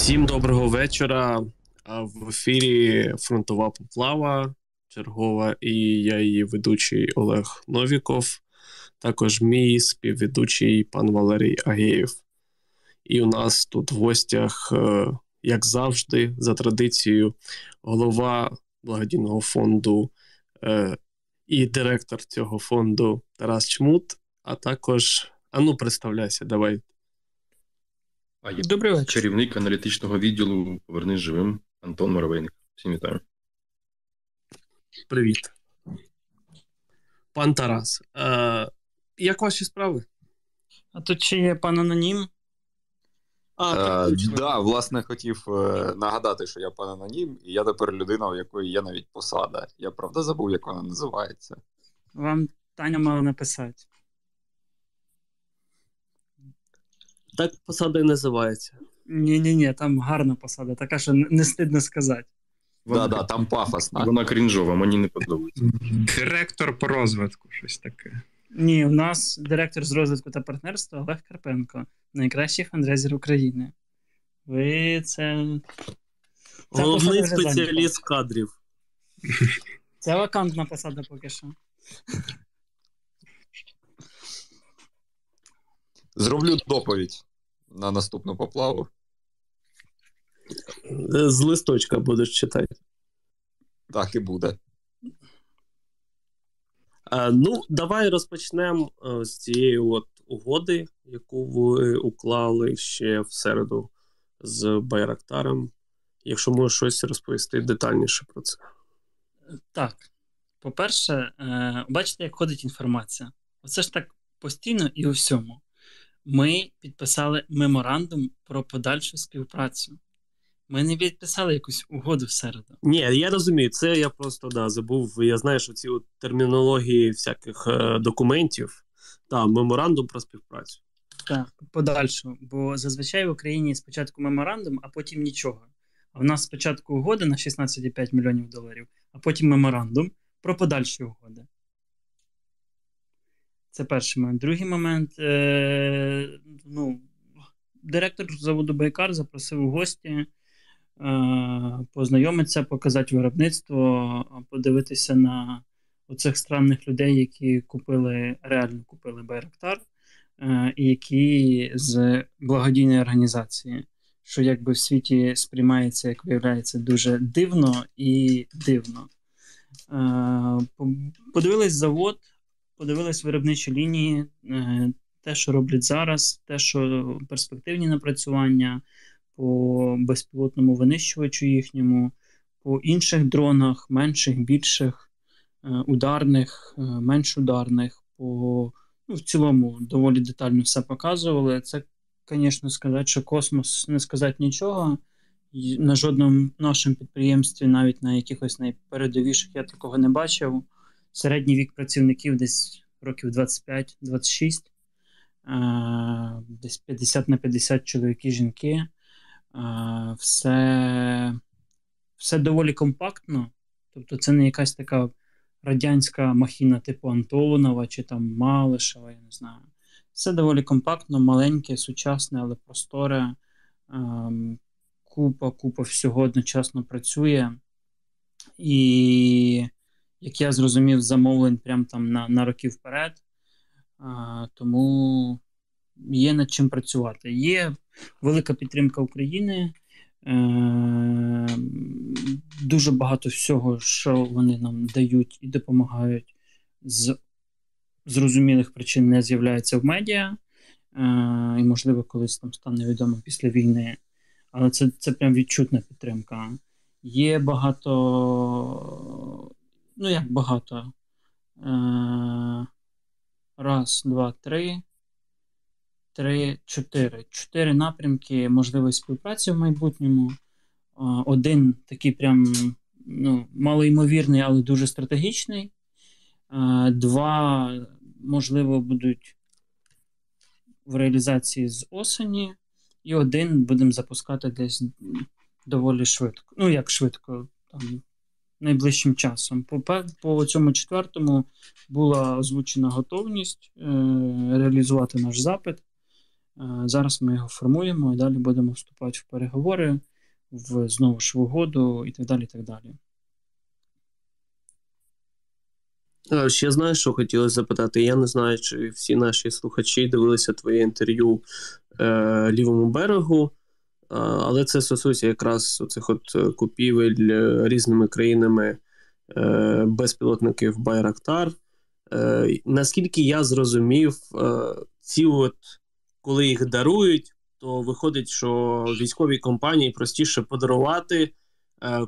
Всім доброго вечора. В ефірі Фронтова поплава чергова, і я її ведучий Олег Новіков, також мій співведучий пан Валерій Агеєв. І у нас тут в гостях, е, як завжди, за традицією, голова благодійного фонду е, і директор цього фонду Тарас Чмут, а також, ану, представляйся, давай. А я Добрий вечір. Чарівник аналітичного відділу Повернись живим Антон Моровейник. Всім вітаю. Привіт. Пан Тарас. Е, Як ваші справи? А тут ще є пан Анонім. А, так, е, да, власне, хотів е, нагадати, що я пан Анонім, і я тепер людина, у якої є навіть посада. Я правда забув, як вона називається. Вам Таня мала написати. Так посада і називається. Ні-ні, ні там гарна посада, така, що не стидно сказати. Вона, да, да, там пафосна. Вона крінжова, мені не подобається. Директор по розвитку, щось таке. Ні, у нас директор з розвитку та партнерства Олег Карпенко, найкращий фандрезер України. Ви це. це Головний спеціаліст кадрів. Це вакантна посада поки що. Зроблю доповідь на наступну поплаву. З листочка будеш читати. Так і буде. А, ну, давай розпочнемо е, з цієї от угоди, яку ви уклали ще в середу з Байрактаром. Якщо можеш щось розповісти детальніше про це. Так. По-перше, е, бачите, як ходить інформація. Оце ж так постійно і у всьому ми підписали меморандум про подальшу співпрацю. Ми не підписали якусь угоду в середу. Ні, я розумію, це я просто да, забув. Я знаю, що ці от термінології всяких е, документів та меморандум про співпрацю. Так, подальшу. Бо зазвичай в Україні спочатку меморандум, а потім нічого. А в нас спочатку угода на 16,5 мільйонів доларів, а потім меморандум про подальші угоди. Це перший момент. Другий момент. Е, ну, Директор заводу Байкар запросив у гості е, познайомитися, показати виробництво, подивитися на оцих странних людей, які купили, реально купили Байрактар, е, і які з благодійної організації, що якби в світі сприймається, як виявляється, дуже дивно і дивно. Е, подивились завод подивились виробничі лінії, е, те, що роблять зараз, те, що перспективні напрацювання по безпілотному винищувачу їхньому, по інших дронах, менших, більших, е, ударних, е, менш ударних, по ну, в цілому доволі детально все показували. Це, звісно, сказати, що космос не сказати нічого. На жодному нашому підприємстві, навіть на якихось найпередовіших, я такого не бачив середній вік працівників десь років 25-26, е, десь 50 на 50 чоловіки жінки. Е, все, все доволі компактно. Тобто, це не якась така радянська махіна типу Антонова чи там Малишева, я не знаю. Все доволі компактно, маленьке, сучасне, але просторе. Ем, купа, купа всього одночасно працює. І як я зрозумів, замовлень прямо там на на роки вперед. А, Тому є над чим працювати. Є велика підтримка України. Е, Дуже багато всього, що вони нам дають і допомагають, з зрозумілих причин не з'являється в медіа. Е, І, можливо, колись там стане відомо після війни. Але це це прям відчутна підтримка. Є багато ну як багато. Е, Раз, два, три. Три, чотири. Чотири напрямки можливої співпраці в майбутньому. Е, один такий прям ну, малоймовірний, але дуже стратегічний. Е, два, можливо, будуть в реалізації з осені. І один будемо запускати десь доволі швидко. Ну, як швидко, там найближчим часом. По по цьому четвертому була озвучена готовність е, реалізувати наш запит. Е, Зараз ми його формуємо і далі будемо вступати в переговори, в знову ж в угоду і так далі. і так далі. Ще знаєш, що хотілося запитати. Я не знаю, чи всі наші слухачі дивилися твоє інтерв'ю е, лівому берегу, але це стосується якраз цих е, купівель е, різними країнами е, безпілотників Байрактар. Наскільки я зрозумів, ці от коли їх дарують, то виходить, що військовій компанії простіше подарувати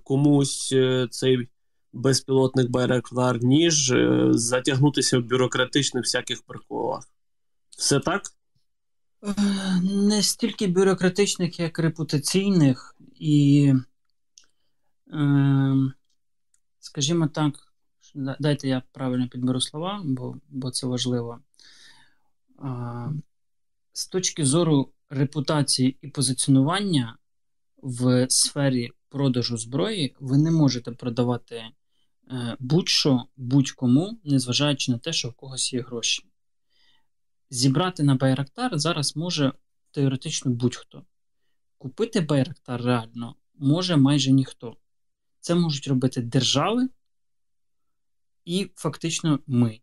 комусь цей безпілотних Байрактар, ніж затягнутися в бюрократичних всяких приколах. Все так? Е, не стільки бюрократичних, як репутаційних, і, е, скажімо так, дайте я правильно підберу слова, бо бо це важливо. З точки зору репутації і позиціонування в сфері продажу зброї, ви не можете продавати Е, будь-що будь-кому, незважаючи на те, що в когось є гроші. Зібрати на Байрактар зараз може теоретично будь-хто. Купити Байрактар реально може майже ніхто. Це можуть робити держави і фактично ми.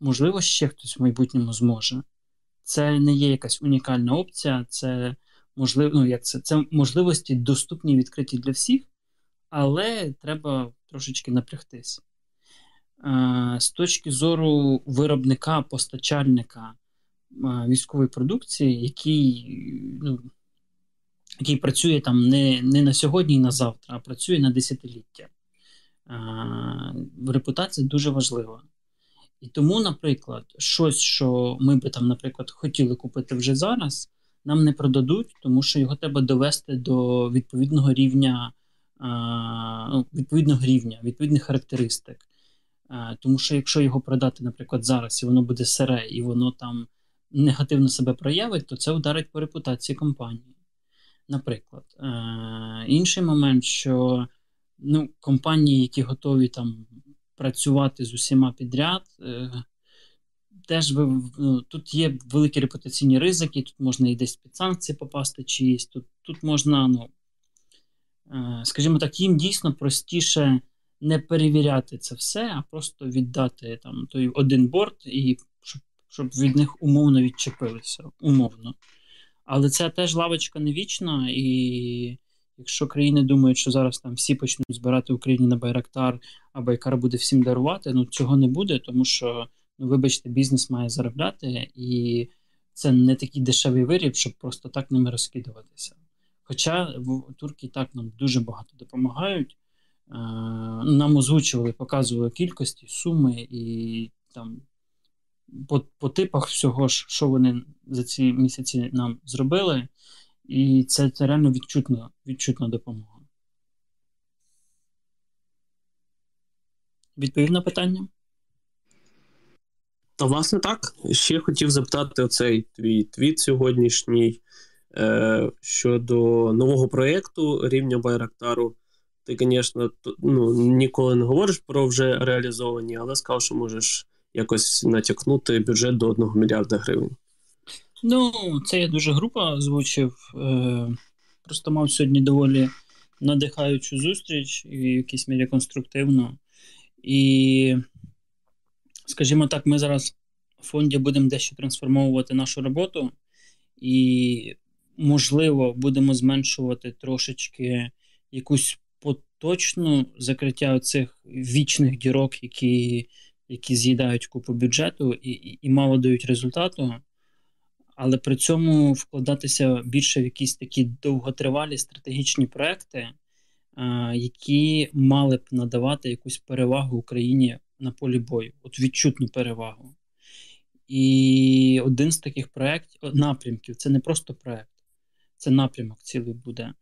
Можливо, ще хтось в майбутньому зможе. Це не є якась унікальна опція, це можливо, ну, як це, це можливості доступні відкриті для всіх, але треба трошечки напрягтись. Е, з точки зору виробника, постачальника е, військової продукції, який ну, який працює там не не на сьогодні і на завтра, а працює на десятиліття. Е, репутація дуже важлива. І тому, наприклад, щось, що ми би там, наприклад, хотіли купити вже зараз, нам не продадуть, тому що його треба довести до відповідного рівня ну, відповідного рівня, відповідних характеристик. Тому що якщо його продати, наприклад, зараз і воно буде сире, і воно там негативно себе проявить, то це ударить по репутації компанії. Наприклад, інший момент, що ну, компанії, які готові там працювати з усіма підряд, е, теж ну, тут є великі репутаційні ризики, тут можна і десь під санкції попасти чиїсь, тут тут можна ну, Е, скажімо так, їм дійсно простіше не перевіряти це все, а просто віддати там той один борт, і щоб щоб від них умовно відчепилися. Умовно. Але це теж лавочка не вічна, і якщо країни думають, що зараз там всі почнуть збирати в Україні на Байрактар, а Байкар буде всім дарувати, ну цього не буде, тому що, ну вибачте, бізнес має заробляти, і це не такий дешевий виріб, щоб просто так ними розкидуватися. Хоча турки так нам дуже багато допомагають. Е, нам озвучували, показували кількості, суми і там по по типах всього, що вони за ці місяці нам зробили. І це, це реально відчутна, відчутна допомога. Відповів на питання? Та, власне, так. Ще хотів запитати оцей твій твіт сьогоднішній. Е, щодо нового проєкту рівня Байрактару, ти, звісно, ну, ніколи не говориш про вже реалізовані, але сказав, що можеш якось натякнути бюджет до 1 мільярда гривень. Ну, це я дуже група озвучив. Е, просто мав сьогодні доволі надихаючу зустріч і в якійсь мірі конструктивну. І, скажімо так, ми зараз в фонді будемо дещо трансформовувати нашу роботу. І можливо, будемо зменшувати трошечки якусь поточну закриття цих вічних дірок, які які з'їдають купу бюджету і, і, мало дають результату, але при цьому вкладатися більше в якісь такі довготривалі стратегічні проекти, а, які мали б надавати якусь перевагу Україні на полі бою, от відчутну перевагу. І один з таких проєктів, напрямків це не просто проект, це напрямок цілий буде.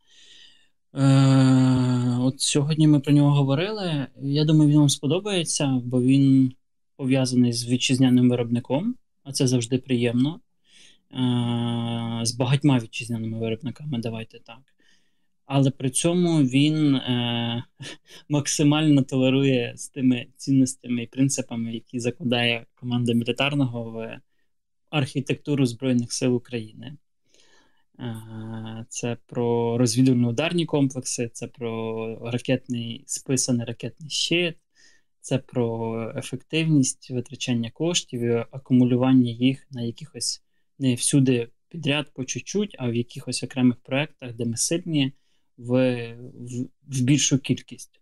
Е, От сьогодні ми про нього говорили. Я думаю, він вам сподобається, бо він пов'язаний з вітчизняним виробником, а це завжди приємно. Е, З багатьма вітчизняними виробниками, давайте так. Але при цьому він е, максимально толерує з тими цінностями і принципами, які закладає команда мілітарного в архітектуру Збройних сил України. Це про розвідувально-ударні комплекси, це про ракетний списаний ракетний щит, це про ефективність витрачання коштів і акумулювання їх на якихось не всюди підряд по чуть-чуть, а в якихось окремих проєктах, де ми сильні в, в, в більшу кількість.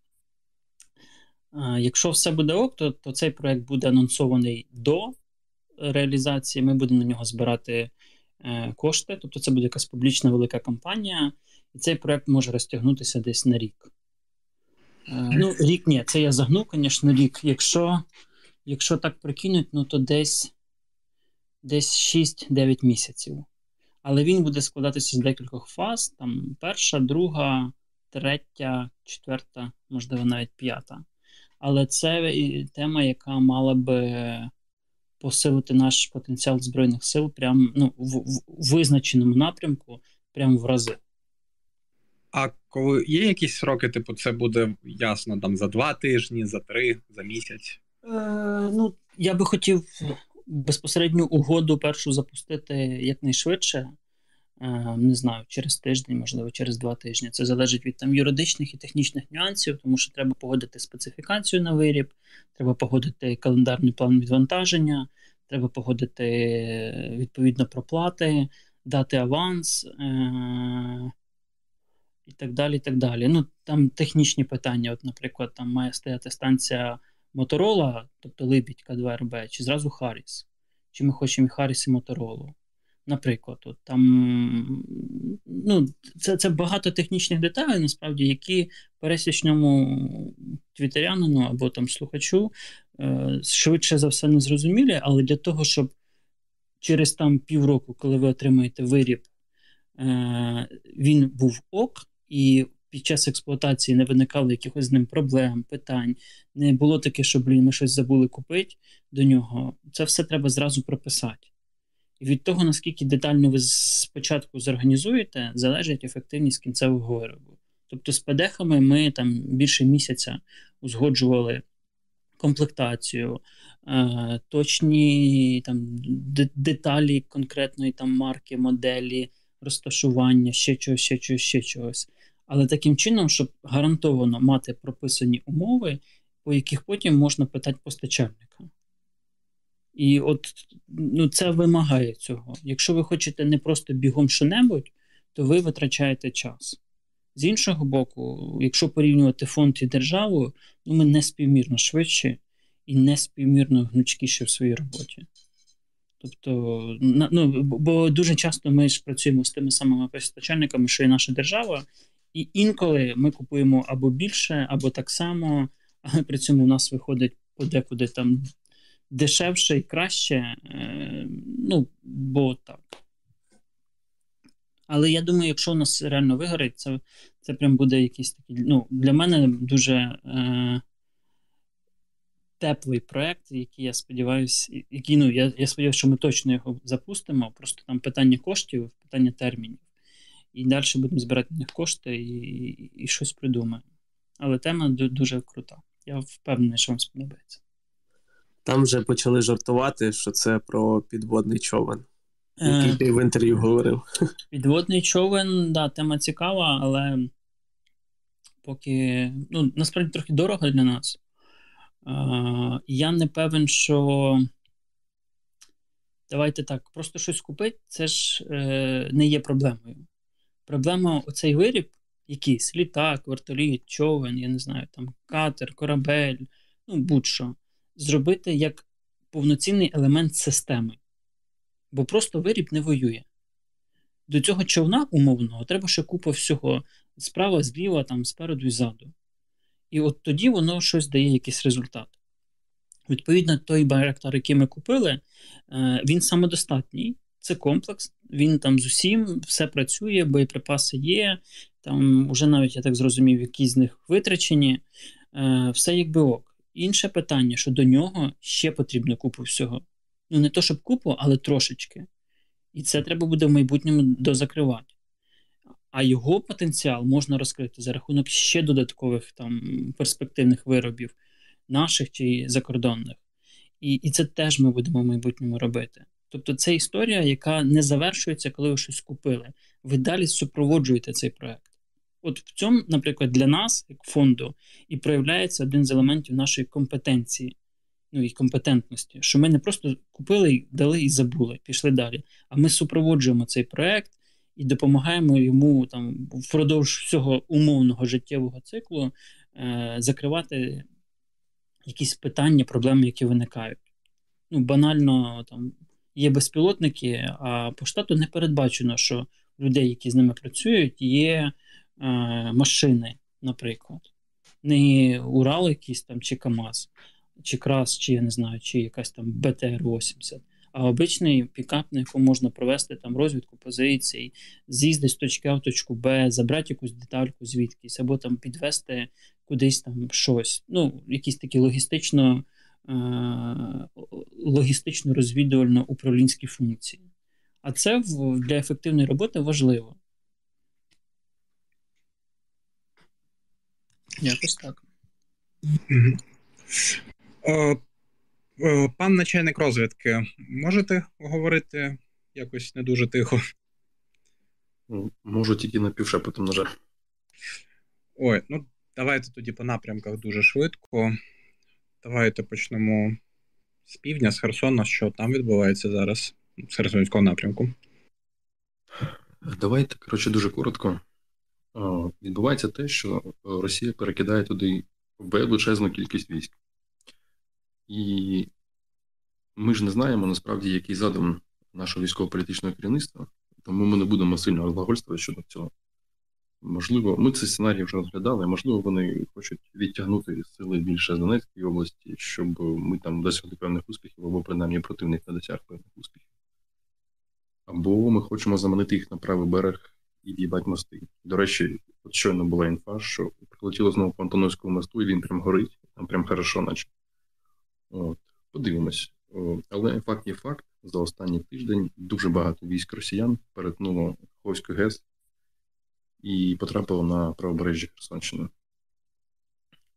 Якщо все буде ок, то, то цей проєкт буде анонсований до реалізації. Ми будемо на нього збирати е, кошти, тобто це буде якась публічна велика кампанія, і цей проєкт може розтягнутися десь на рік. Е, ну, рік ні, це я загнув, звісно, рік. Якщо якщо так прикинуть, ну то десь десь 6-9 місяців. Але він буде складатися з декількох фаз: там перша, друга, третя, четверта, можливо, навіть п'ята. Але це тема, яка мала би посилити наш потенціал Збройних сил прямо ну, в, в визначеному напрямку, прямо в рази. А коли є якісь сроки, типу, це буде ясно там за два тижні, за три, за місяць? Е, Ну, я би хотів безпосередню угоду першу запустити якнайшвидше. Е, не знаю, через тиждень, можливо, через два тижні. Це залежить від там юридичних і технічних нюансів, тому що треба погодити специфікацію на виріб, треба погодити календарний план відвантаження, треба погодити відповідно проплати, дати аванс е- і так далі. так далі. Ну, Там технічні питання. От, Наприклад, там має стояти станція Моторола, тобто Либідь К2РБ, чи зразу Харріс. Чи ми хочемо і Харріс і Моторолу. Наприклад, от, там ну, це це багато технічних деталей, насправді, які пересічному твітерянину або там слухачу е, швидше за все не зрозумілі, але для того, щоб через там півроку, коли ви отримаєте виріб, е, він був ок, і під час експлуатації не виникало якихось з ним проблем, питань, не було таке, що блін, ми щось забули купити до нього. Це все треба зразу прописати. Від того, наскільки детально ви спочатку зорганізуєте, залежить ефективність кінцевого виробу. Тобто з ПДХами ми там більше місяця узгоджували комплектацію, е, точні там, деталі конкретної там марки, моделі, розташування, ще чогось, ще чогось, ще чогось. Але таким чином, щоб гарантовано мати прописані умови, по яких потім можна питати постачальника. І от ну, це вимагає цього. Якщо ви хочете не просто бігом що-небудь, то ви витрачаєте час. З іншого боку, якщо порівнювати фонд і державу, ну, ми не співмірно швидше і не співмірно гнучкіше в своїй роботі. Тобто, ну, бо дуже часто ми ж працюємо з тими самими постачальниками, що і наша держава, і інколи ми купуємо або більше, або так само, але при цьому у нас виходить подекуди там дешевше і краще. Е, ну, бо так. Але я думаю, якщо у нас реально вигорить, це це прям буде якийсь такий. Ну, для мене дуже е, теплий проєкт, який я сподіваюся, який, ну, я я сподіваюся, що ми точно його запустимо. Просто там питання коштів, питання термінів. І далі будемо збирати на них кошти і, і, і щось придумаємо. Але тема дуже крута. Я впевнений, що вам сподобається. Там вже почали жартувати, що це про підводний човен, який е, ти в інтерв'ю говорив. Підводний човен, да, тема цікава, але поки ну, насправді трохи дорого для нас. Е, я не певен, що. Давайте так, просто щось купити, це ж е, не є проблемою. Проблема оцей виріб, якийсь літак, вертоліт, човен, я не знаю, там катер, корабель, ну будь-що зробити як повноцінний елемент системи, бо просто виріб не воює. До цього човна умовного треба ще купа всього справа, зліва, там, спереду і ззаду. І от тоді воно щось дає якийсь результат. Відповідно, той байрактар, який ми купили, е, він самодостатній. Це комплекс, він там з усім, все працює, боєприпаси є. Там вже навіть я так зрозумів, які з них витрачені, е, все якби ок. Інше питання, що до нього ще потрібно купу всього. Ну, не то, щоб купу, але трошечки. І це треба буде в майбутньому дозакривати. А його потенціал можна розкрити за рахунок ще додаткових там перспективних виробів, наших чи закордонних. І і це теж ми будемо в майбутньому робити. Тобто це історія, яка не завершується, коли ви щось купили. Ви далі супроводжуєте цей проект. От в цьому, наприклад, для нас, як фонду, і проявляється один з елементів нашої компетенції, ну і компетентності, що ми не просто купили, дали і забули, пішли далі. А ми супроводжуємо цей проект і допомагаємо йому там впродовж всього умовного життєвого циклу е, закривати якісь питання, проблеми, які виникають. Ну, банально там є безпілотники, а по штату не передбачено, що людей, які з ними працюють, є е, машини, наприклад. Не Урал якийсь там чи КАМАЗ, чи Крас, чи я не знаю, чи якась там БТР-80, а обичний пікап, на якому можна провести там розвідку позицій, з'їздити з точки А в точку Б, забрати якусь детальку звідкись, або там підвести кудись там щось. Ну, якісь такі логістично е, логістично розвідувально управлінські функції. А це для ефективної роботи важливо. Якось так. О, о, пан начальник розвідки, можете говорити якось не дуже тихо? Ну, можу тільки напівшепотом, на жаль. Ой, ну давайте тоді по напрямках дуже швидко. Давайте почнемо з півдня, з Херсона, що там відбувається зараз з Херсонського напрямку. Давайте, коротше, дуже коротко. Відбувається те, що Росія перекидає туди величезну кількість військ. І ми ж не знаємо насправді, який задум нашого військово-політичного керівництва, тому ми не будемо сильно розглагольствувати щодо цього. Можливо, ми цей сценарій вже розглядали, можливо, вони хочуть відтягнути сили більше з Донецької області, щоб ми там досягли певних успіхів, або принаймні противник не досяг певних успіхів. Або ми хочемо заманити їх на правий берег і в'їбати мости. До речі, от щойно була інфа, що прилетіло знову по Антоновському мосту, і він прям горить, там прям хорошо, наче. От, Подивимось. Але факт є факт, за останній тиждень дуже багато військ росіян перетнуло Ховську ГЕС і потрапило на правобережжя Херсонщини.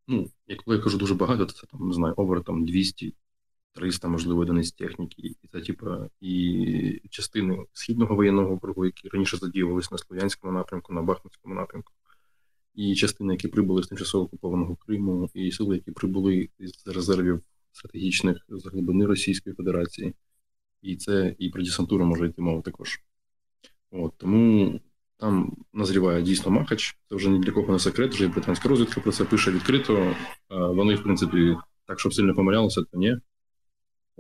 Ну, як коли я кажу дуже багато, то це там, не знаю, овер там 200 300, можливо, одиниць техніки, і це типу, і частини східного воєнного округу, які раніше задіювалися на Слов'янському напрямку, на Бахмутському напрямку, і частини, які прибули з тимчасово окупованого Криму, і сили, які прибули з резервів стратегічних з глибини Російської Федерації, і це і про десантуру може йти мова також. От, Тому там назріває дійсно Махач. Це вже ні для кого не секрет, вже і британська розвідка про це пише відкрито. Вони, в принципі, так, щоб сильно помилялися, то ні.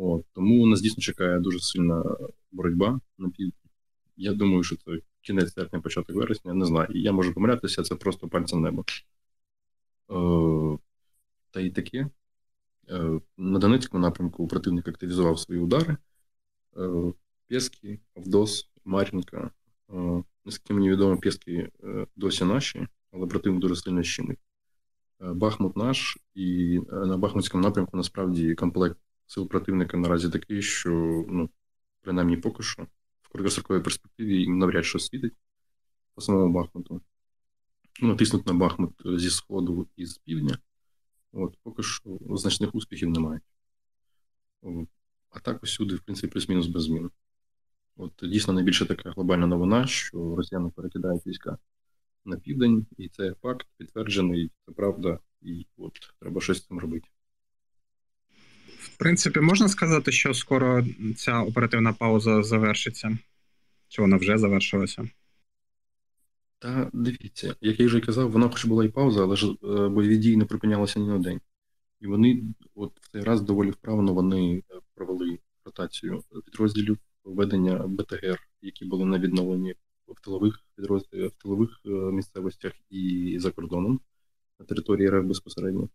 От, Тому нас дійсно чекає дуже сильна боротьба. Я думаю, що це кінець серпня, початок вересня, не знаю. Я можу помилятися, це просто пальцем неба. Е, Та й таке. Е, На Донецькому напрямку противник активізував свої удари. Е, Авдос, Мар'їнка. Е, наскільки мені відомо, Пєски е, досі наші, але противник дуже сильно щемить. Е, Бахмут наш, і на Бахмутському напрямку насправді комплект сил противника наразі такий, що ну, принаймні поки що в короткостроковій перспективі їм навряд що світить по самому Бахмуту. Ну, натиснуть на Бахмут зі Сходу і з півдня. От, Поки що значних успіхів немає. А так усюди, в принципі, плюс-мінус без змін. От дійсно найбільша така глобальна новина, що росіяни перекидають війська на південь, і це факт підтверджений, це правда, і от треба щось з цим робити. В принципі, можна сказати, що скоро ця оперативна пауза завершиться? Чи вона вже завершилася? Та дивіться, як я вже казав, вона хоч була і пауза, але ж е, бойові дії не припинялися ні на день. І вони, от в цей раз доволі вправно вони е, провели ротацію підрозділів ведення БТГР, які були на відновленні в тилових підрозділах, в тилових е, місцевостях і за кордоном на території РФ безпосередньо.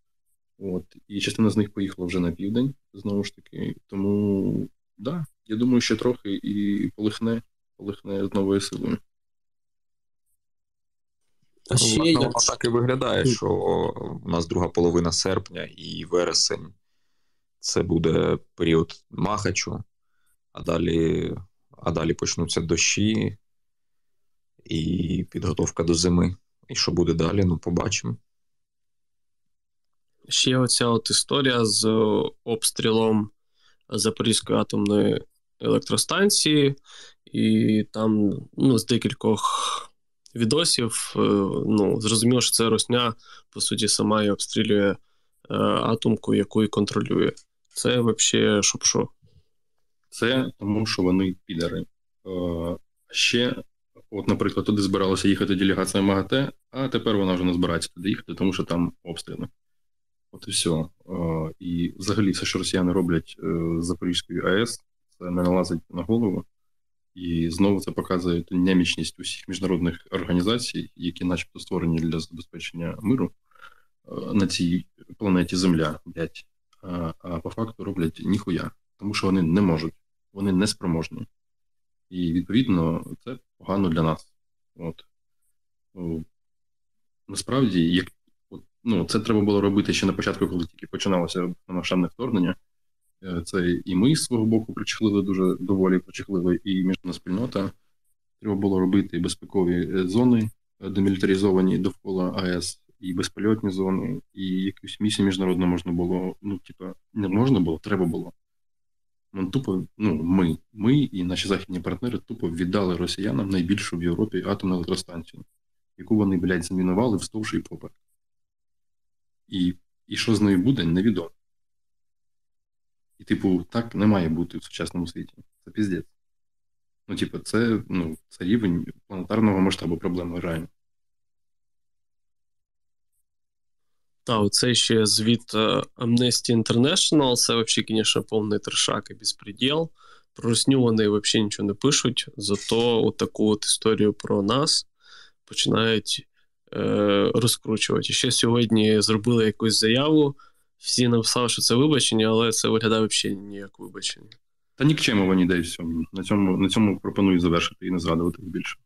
От, І частина з них поїхала вже на південь, знову ж таки. Тому, да, я думаю, ще трохи і полихне, полихне з новою силою. А ще Власне, воно так і виглядає, що у нас друга половина серпня і вересень це буде період махачу, а далі а далі почнуться дощі і підготовка до зими. І що буде далі, ну побачимо. Ще оця от історія з обстрілом Запорізької атомної електростанції, і там ну, з декількох відосів е, ну, зрозуміло, що це Росня, по суті, сама і обстрілює е, атомку, яку і контролює. Це взагалі що. Це тому, що вони підари. Е, ще, от, наприклад, туди збиралася їхати делегація МАГАТЕ, а тепер вона вже не збирається туди їхати, тому що там обстріли. От і все. Е, і взагалі все, що росіяни роблять е, з Запорізькою АЕС, це не налазить на голову. І знову це показує немічність усіх міжнародних організацій, які, начебто, створені для забезпечення миру на цій планеті Земля, блять. А по факту роблять ніхуя, тому що вони не можуть, вони не спроможні. І відповідно це погано для нас. От. Насправді, як ну, це треба було робити ще на початку, коли тільки починалося масштабне вторгнення. Е, це і ми з свого боку причехлили дуже доволі причехливо, і міжнародна спільнота. Треба було робити безпекові е, зони е, демілітаризовані довкола АЕС, і безпольотні зони, і якусь місію міжнародну можна було. Ну, типа, не можна було, треба було. Ми тупо, ну, ми, ми і наші західні партнери тупо віддали росіянам найбільшу в Європі атомну електростанцію, яку вони, блядь, замінували вздовж і поперек. І і що з нею буде, невідомо. І, типу, так не має бути в сучасному світі. Це піздець. Ну, типу, це ну, це рівень планетарного масштабу проблеми реально. Та, оцей ще звіт е, Amnesty International, це взагалі, звісно, повний трешак і безпреділ. Про Росню вони взагалі нічого не пишуть, зато таку от історію про нас починають розкручувати. ще сьогодні зробили якусь заяву, всі написали, що це вибачення, але це виглядає взагалі ніяк вибачення. Та нікчемо вони дай все. На цьому на цьому пропоную завершити і не згадувати більше.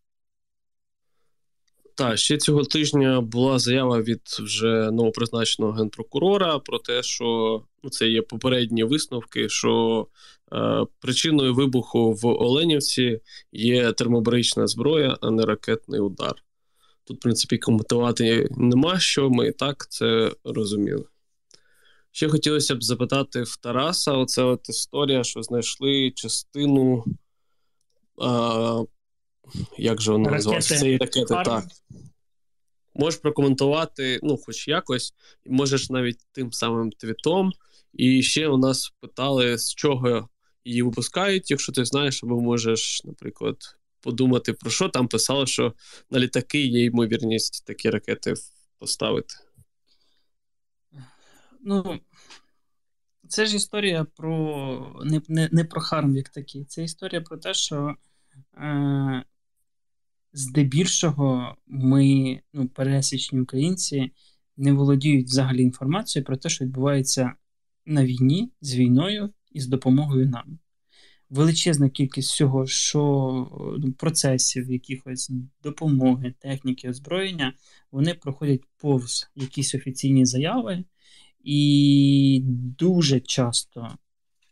Так, ще цього тижня була заява від вже новопризначеного генпрокурора про те, що ну, це є попередні висновки, що е, причиною вибуху в Оленівці є термобарична зброя, а не ракетний удар. Тут, в принципі, коментувати нема що, ми і так це розуміли. Ще хотілося б запитати в Тараса: оце от історія, що знайшли частину. Е, як же воно називається? Це ракети, Арм. так. Можеш прокоментувати, ну, хоч якось, можеш навіть тим самим твітом. І ще у нас питали, з чого її випускають, якщо ти знаєш, або можеш, наприклад, подумати про що там писали, що на літаки є ймовірність такі ракети поставити. Ну, це ж історія про не не, не про харм як такий. Це історія про те, що е, здебільшого ми, ну, пересічні українці, не володіють взагалі інформацією про те, що відбувається на війні з війною і з допомогою нам. Величезна кількість всього, що ну, процесів, якихось допомоги, техніки, озброєння, вони проходять повз якісь офіційні заяви, і дуже часто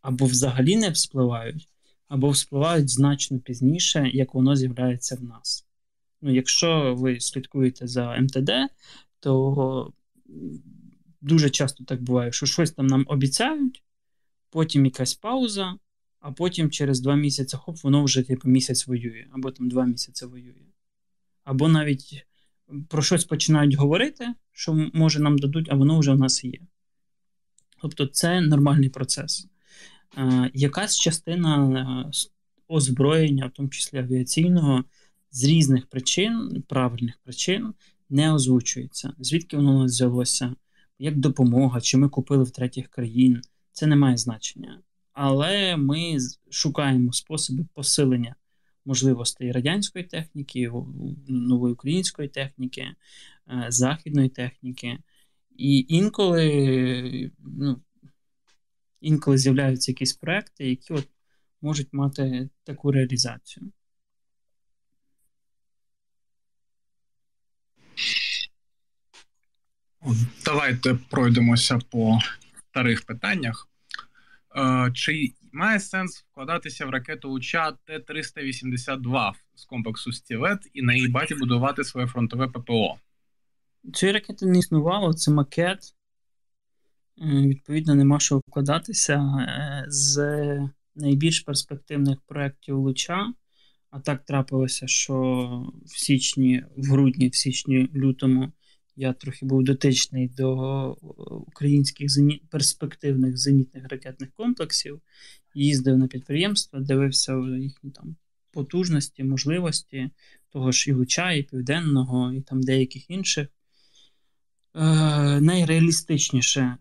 або взагалі не вспливають, або вспливають значно пізніше, як воно з'являється в нас. Ну, Якщо ви слідкуєте за МТД, то дуже часто так буває, що щось там нам обіцяють, потім якась пауза, а потім через два місяці хоп, воно вже типу, місяць воює, або там два місяці воює. Або навіть про щось починають говорити, що може нам дадуть, а воно вже в нас є. Тобто це нормальний процес. Е, Якась частина е, озброєння, в тому числі авіаційного, з різних причин, правильних причин, не озвучується. Звідки воно взялося, як допомога, чи ми купили в третіх країн, це не має значення. Але ми шукаємо способи посилення можливостей радянської техніки, нової української техніки, е, західної техніки. І інколи ну, інколи з'являються якісь проекти, які от можуть мати таку реалізацію. Давайте пройдемося по старих питаннях. Е, чи має сенс вкладатися в ракету УЧА Т-382 з комплексу Стівет і на її базі будувати своє фронтове ППО? Цієї ракети не існувало, це макет. Е, відповідно, нема що вкладатися. Е, з найбільш перспективних проєктів Луча. А так трапилося, що в січні, в грудні, в січні, лютому я трохи був дотичний до українських зені... перспективних зенітних ракетних комплексів, їздив на підприємства, дивився їхні там потужності, можливості того ж і Луча, і Південного, і там деяких інших. Е, Найреалістичніше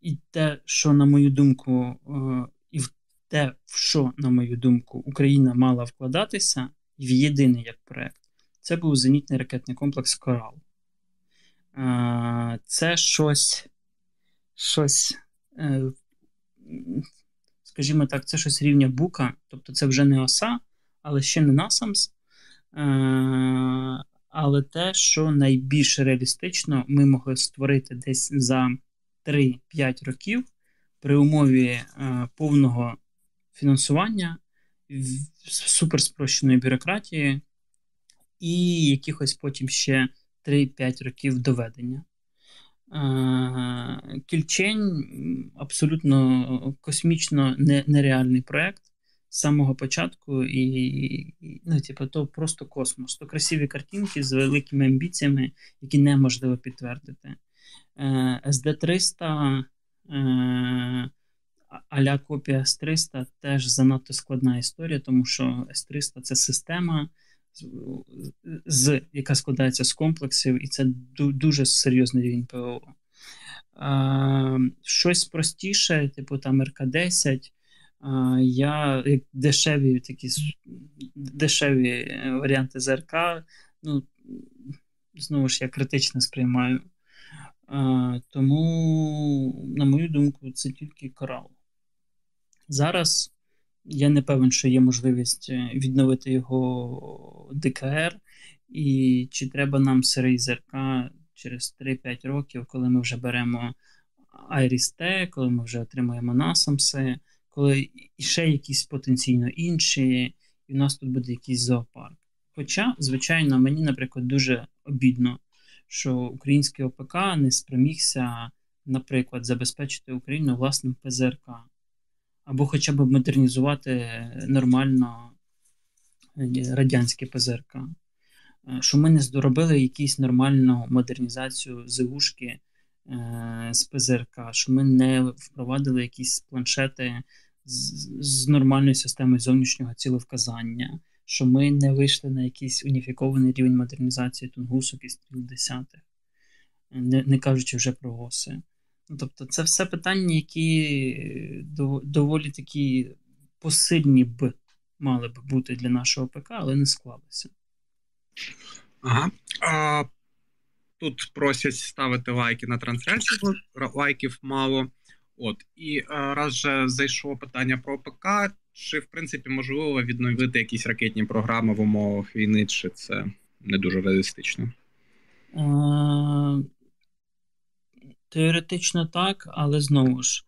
і те, що, на мою думку, е, і в те, в що, на мою думку, Україна мала вкладатися в єдиний як проект, це був зенітний ракетний комплекс Корал. Це щось, щось, е, скажімо так, це щось рівня Бука, тобто це вже не оса, але ще не Насамс. Е, але те, що найбільш реалістично ми могли створити десь за 3-5 років при умові е, повного фінансування, суперспрощеної бюрократії і якихось потім ще 3-5 років доведення. Е, Кільчень абсолютно космічно нереальний проект з самого початку, і ну, типу, то просто космос. То красиві картинки з великими амбіціями, які неможливо підтвердити. SD300 е, е, а-ля копія S300 теж занадто складна історія, тому що S300 це система, з, яка складається з комплексів, і це дуже серйозний рівень ПО. Е, щось простіше, типу там РК-10. Я як дешеві такі дешеві варіанти ЗРК, ну, знову ж я критично сприймаю. А, Тому, на мою думку, це тільки корал. Зараз я не певен, що є можливість відновити його ДКР, і чи треба нам сирий ЗРК через 3-5 років, коли ми вже беремо Айріс-Т, коли ми вже отримуємо насамси коли ще якісь потенційно інші, і в нас тут буде якийсь зоопарк. Хоча, звичайно, мені, наприклад, дуже обідно, що український ОПК не спромігся, наприклад, забезпечити Україну власним ПЗРК, або хоча б модернізувати нормально е, радянське ПЗРК. Е, що ми не зробили якусь нормальну модернізацію ЗУшки Е, з ПЗРК, що ми не впровадили якісь планшети з, з нормальною системою зовнішнього цілевказання, що ми не вийшли на якийсь уніфікований рівень модернізації тунгусок і стріл десятих, не, не кажучи вже про ГОСи. Тобто, це все питання, які доволі такі посильні б мали б бути для нашого ПК, але не склалися. Ага. А, Тут просять ставити лайки на трансляцію, бо лайків мало. От і е, раз же зайшло питання про ПК, чи в принципі можливо відновити якісь ракетні програми в умовах війни, чи це не дуже реалістично? Теоретично так, але знову ж.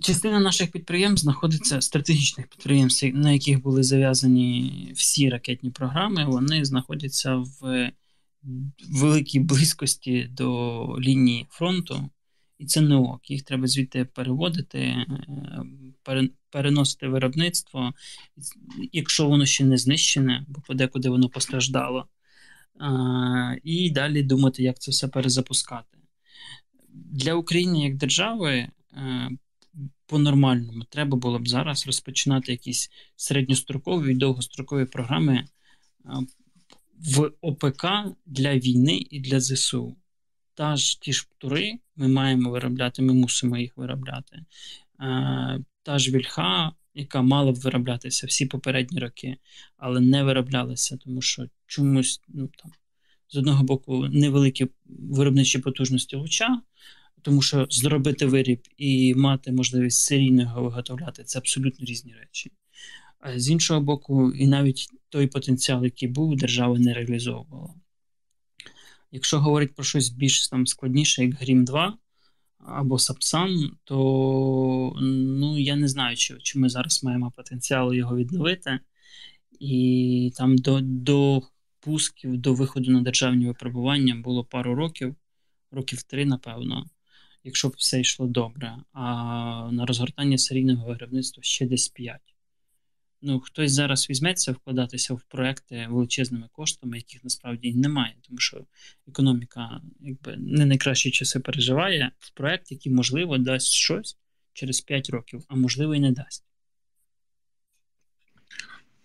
Частина наших підприємств знаходиться стратегічних підприємств, на яких були зав'язані всі ракетні програми, вони знаходяться в великій близькості до лінії фронту, і це не ок. Їх треба звідти переводити, е, переносити виробництво, якщо воно ще не знищене, бо подекуди воно постраждало. І далі думати, як це все перезапускати. Для України як держави. Е, по-нормальному треба було б зараз розпочинати якісь середньострокові і довгострокові програми е, в ОПК для війни і для ЗСУ. Та ж ті ж птури ми маємо виробляти, ми мусимо їх виробляти. Е, та ж вільха, яка мала б вироблятися всі попередні роки, але не вироблялася, тому що чомусь ну, там, з одного боку невеликі виробничі потужності луча, тому що зробити виріб і мати можливість серійно його виготовляти це абсолютно різні речі. А з іншого боку, і навіть той потенціал, який був, держава не реалізовувала. Якщо говорити про щось більш там складніше, як Грім 2 або Сапсан, то ну, я не знаю, чи чи ми зараз маємо потенціал його відновити. І там до до пусків, до виходу на державні випробування було пару років, років три, напевно. якщо б все йшло добре, а на розгортання серійного виробництва ще десь 5. Ну, хтось зараз візьметься вкладатися в проекти величезними коштами, яких насправді немає, тому що економіка якби не найкращі часи переживає в проект, який, можливо, дасть щось через 5 років, а можливо і не дасть.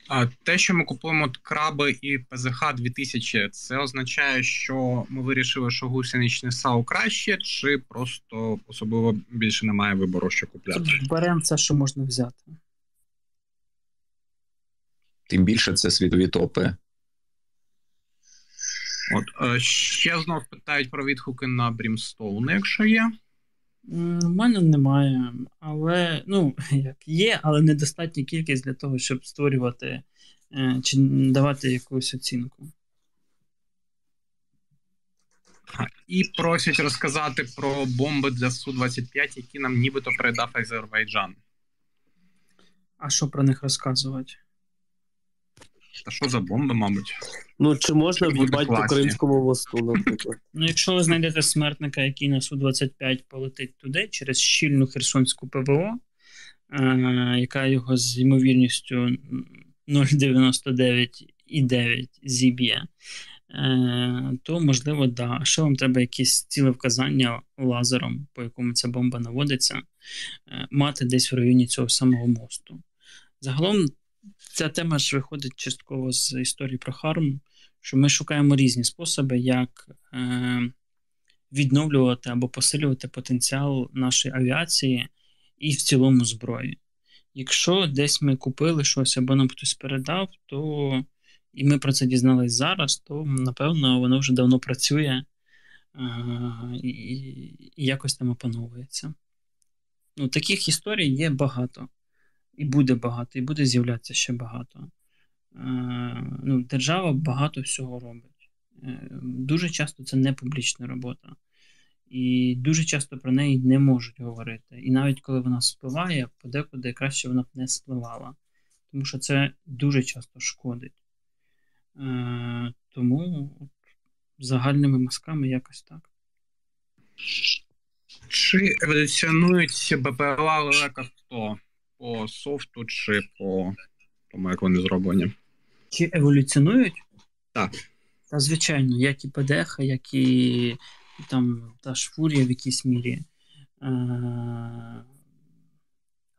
А те, що ми купуємо краби і ПЗХ 2000, це означає, що ми вирішили, що гусеничне САУ краще, чи просто особливо більше немає вибору, що купляти? Беремо це, що можна взяти. Тим більше це світові топи. От е, ще знов питають про відгуки на Brimstone, якщо є. У мене немає, але ну, як є, але недостатня кількість для того, щоб створювати е, чи давати якусь оцінку. І просять розказати про бомби для Су-25, які нам нібито передав Азербайджан. А що про них розказувати? Та що за бомби, мабуть? Ну, чи можна в'їбати по Кримському мосту, наприклад? Ну, якщо ви знайдете смертника, який на Су-25 полетить туди через щільну Херсонську ПВО, е- яка його з ймовірністю 0,99,9 зіб'є, е- то можливо, да. А що вам треба якісь ціле вказання лазером, по якому ця бомба наводиться, е- мати десь в районі цього самого мосту. Загалом ця тема ж виходить частково з історії про Харм, що ми шукаємо різні способи, як е, відновлювати або посилювати потенціал нашої авіації і в цілому зброї. Якщо десь ми купили щось або нам хтось передав, то і ми про це дізналися зараз, то напевно воно вже давно працює е, і, і якось там опановується. Ну, Таких історій є багато і буде багато, і буде з'являтися ще багато. Е, ну, Держава багато всього робить. Е, дуже часто це не публічна робота. І дуже часто про неї не можуть говорити. І навіть коли вона спливає, подекуди краще вона б не спливала. Тому що це дуже часто шкодить. Е, Тому загальними мазками якось так. Чи еволюціонують БПЛА Лека 100? По софту чи по тому, як вони зроблені. Чи еволюціонують? Так. Та, звичайно, як і ПДХ, як і там та ж фурія в якійсь мірі. Е,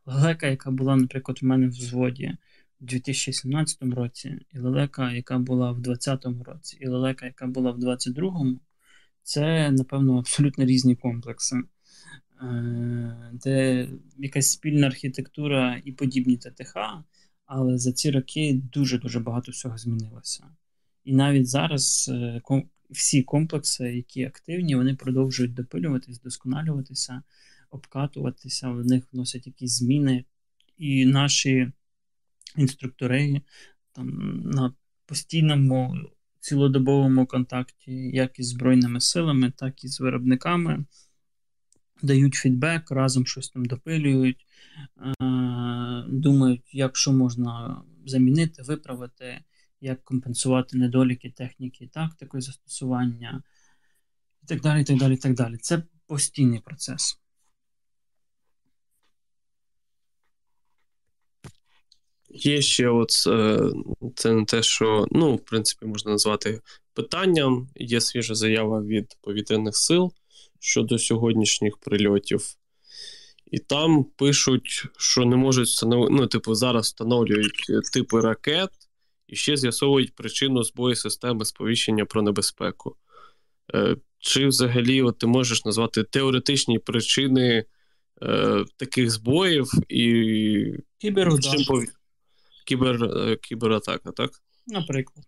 лелека, яка була, наприклад, в мене в взводі у 2017 році, і лелека, яка була в 2020 році, і лелека, яка була в 2022, це, напевно, абсолютно різні комплекси. Е, де якась спільна архітектура і подібні ТТХ, але за ці роки дуже-дуже багато всього змінилося. І навіть зараз е, всі комплекси, які активні, вони продовжують допилюватись, досконалюватися, обкатуватися, в них вносять якісь зміни. І наші інструктори там на постійному цілодобовому контакті, як із Збройними силами, так і з виробниками дають фідбек, разом щось там допилюють, е, думають, як що можна замінити, виправити, як компенсувати недоліки техніки, тактикою застосування і так далі. і так далі, і так далі. Це постійний процес. Є ще от е, це не те, що ну, в принципі, можна назвати питанням. Є свіжа заява від повітряних сил щодо сьогоднішніх прильотів. І там пишуть, що не можуть встановити, ну, типу, зараз встановлюють типи ракет і ще з'ясовують причину збою системи сповіщення про небезпеку. Е, Чи взагалі от ти можеш назвати теоретичні причини е, таких збоїв і чим пов... Кібер, е, кібератака, так? Наприклад.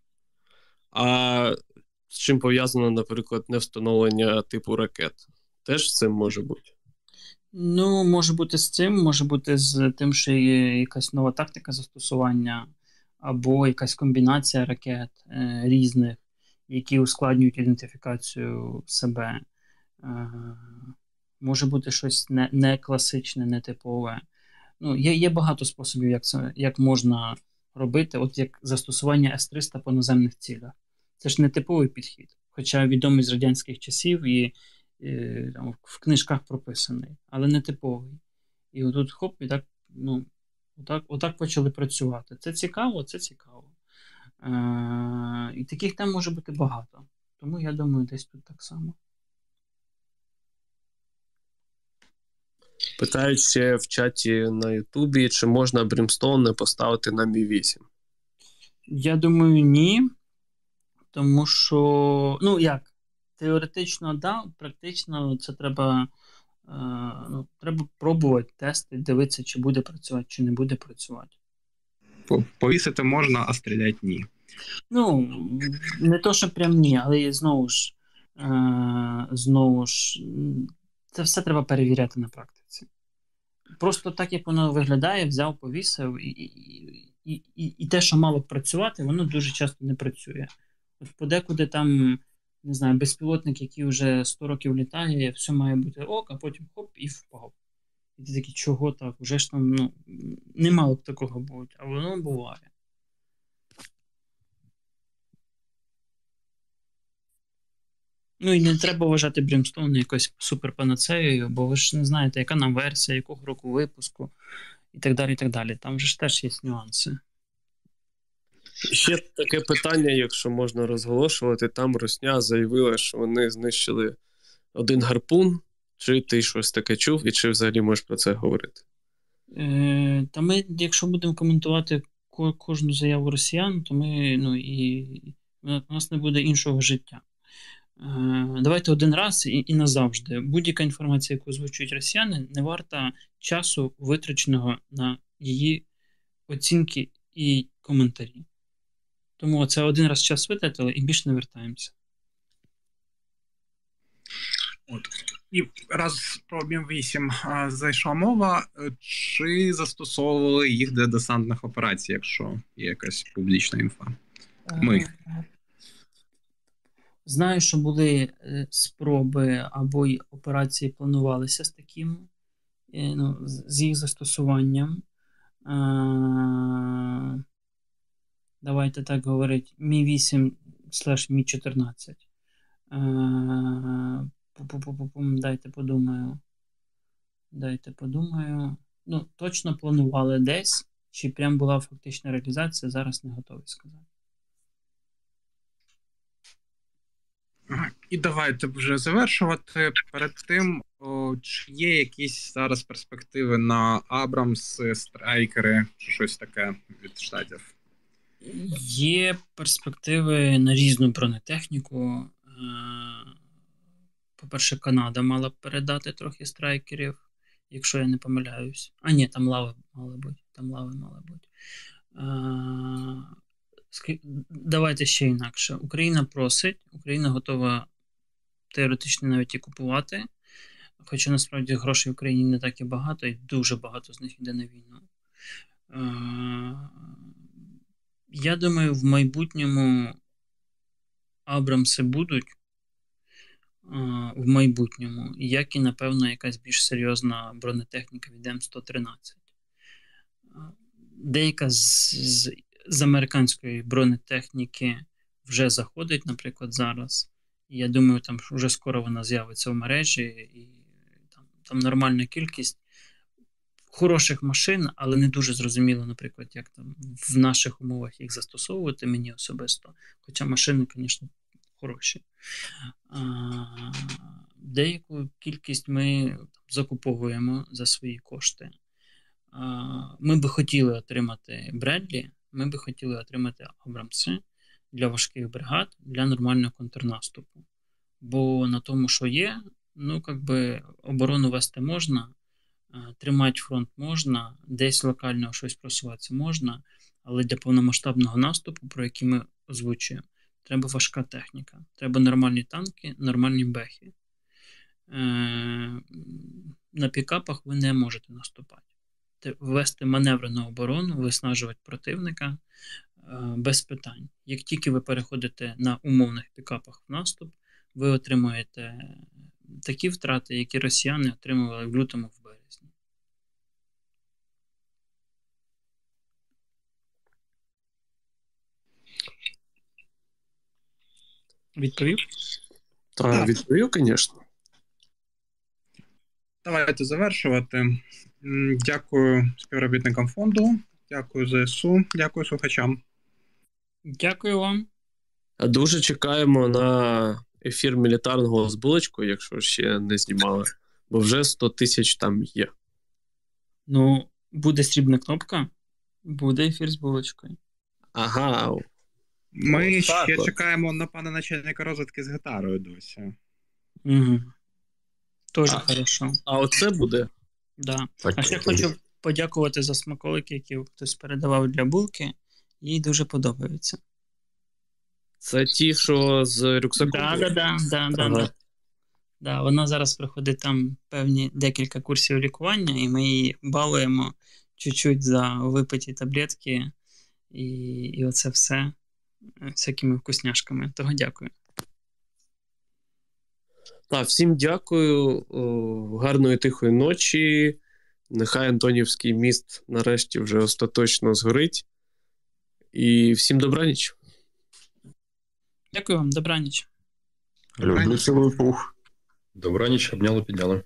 А з чим пов'язано, наприклад, не встановлення типу ракет. Теж з цим може бути. Ну, може бути з цим, може бути з тим, що є якась нова тактика застосування, або якась комбінація ракет е, різних, які ускладнюють ідентифікацію себе. Е, Може бути щось не не класичне, не типове. Ну, Є є багато способів, як це як можна робити, от як застосування С-300 по наземних цілях. Це ж не типовий підхід. Хоча відомий з радянських часів і е, там, в книжках прописаний, але не типовий. І отут хоп, і так, ну, отак, отак почали працювати. Це цікаво, це цікаво. Е, І таких тем може бути багато. Тому я думаю, десь тут так само. Питають ще в чаті на Ютубі, чи можна Brimstone не поставити на Мі 8. Я думаю, ні. Тому що, ну як, теоретично, да, практично це треба е, ну, треба пробувати, тести, дивитися, чи буде працювати, чи не буде працювати. Повісити можна, а стріляти ні. Ну, не то, що прям ні, але знову ж, е, знову ж, це все треба перевіряти на практиці. Просто так, як воно виглядає, взяв, повісив, і, і, і, і, і те, що мало працювати, воно дуже часто не працює. Подекуди там, не знаю, безпілотник, який вже 100 років літає, все має бути ок, а потім хоп і впав. І ти такий, чого так? Уже ж там ну, не мало б такого бути, а воно буває. Ну і не треба вважати Brimstone якось суперпанацеєю, бо ви ж не знаєте, яка нам версія, якого року випуску і так далі. і так далі. Там же ж теж є нюанси. Ще таке питання, якщо можна розголошувати, там Росня заявила, що вони знищили один гарпун. Чи ти щось таке чув, і чи взагалі можеш про це говорити? Е, Та ми, якщо будемо коментувати кожну заяву росіян, то ми ну і у нас не буде іншого життя. Е, давайте один раз і і назавжди. Будь-яка інформація, яку озвучують росіяни, не варта часу, витраченого на її оцінки і коментарі. Тому це один раз час витратили і більше не вертаємося. От. І раз про Мім 8 зайшла мова, е, чи застосовували їх для десантних операцій, якщо є якась публічна інфа? Ми. Е, знаю, що були е, спроби або й операції планувалися з таким, ну, з їх застосуванням. Давайте так говорити, Мі 8 Мі 14. Дайте подумаю. Дайте подумаю. Ну, точно планували десь, чи прям була фактична реалізація, зараз не готовий сказати. І давайте вже завершувати. Перед тим, о, чи є якісь зараз перспективи на Абрамс, страйкери, чи щось таке від штатів? Є перспективи на різну бронетехніку. Е, по-перше, Канада мала б передати трохи страйкерів, якщо я не помиляюсь. А ні, там лави мали бути. Там лави мали бути. Е, давайте ще інакше. Україна просить, Україна готова теоретично навіть і купувати. Хоча насправді грошей в Україні не так і багато, і дуже багато з них йде на війну. Я думаю, в майбутньому Абрамси будуть в майбутньому, як і, напевно, якась більш серйозна бронетехніка від М113. Деяка з, з, з американської бронетехніки вже заходить, наприклад, зараз. Я думаю, там вже скоро вона з'явиться в мережі, і там, там нормальна кількість хороших машин, але не дуже зрозуміло, наприклад, як там в наших умовах їх застосовувати мені особисто. Хоча машини, звісно, хороші. А, Деяку кількість ми закуповуємо за свої кошти. А, Ми би хотіли отримати Бредлі, ми би хотіли отримати Абрамси для важких бригад для нормального контрнаступу. Бо на тому, що є, ну, як би оборону вести можна. Тримати фронт можна, десь локально щось просуватися можна, але для повномасштабного наступу, про який ми озвучуємо, треба важка техніка. Треба нормальні танки, нормальні бехи. Е, на пікапах ви не можете наступати. Ввести маневрену оборону, виснажувати противника е, без питань. Як тільки ви переходите на умовних пікапах в наступ, ви отримуєте такі втрати, які росіяни отримували в лютому в Відповів? Так, відповів, звісно. давайте завершувати. Дякую співробітникам фонду, дякую ЗСУ, дякую слухачам. Дякую вам. Дуже чекаємо на ефір мілітарного з булочкою, якщо ще не знімали, бо вже 100 тисяч там є. Ну, буде срібна кнопка, буде ефір з булочкою. Ага. Ми О, ще так, чекаємо на пана начальника розвитки з гітарою досі. Угу. Тоже А. хорошо. А оце буде. Да. Так, А ще хочу подякувати за смаколики, які хтось передавав для булки. Їй дуже подобаються. Це ті, що з рюкзаком. Да, були? да, да, да, да, Ага. да. Да, вона зараз проходить там певні декілька курсів лікування, і ми її балуємо чуть-чуть за випиті таблетки і, і оце все всякими вкусняшками. Того дякую. Так, всім дякую. Гарної тихої ночі. Нехай Антонівський міст нарешті вже остаточно згорить. І всім добраніч. Дякую вам, добраніч. Люблю цілий пух. Добраніч, обняли, підняли.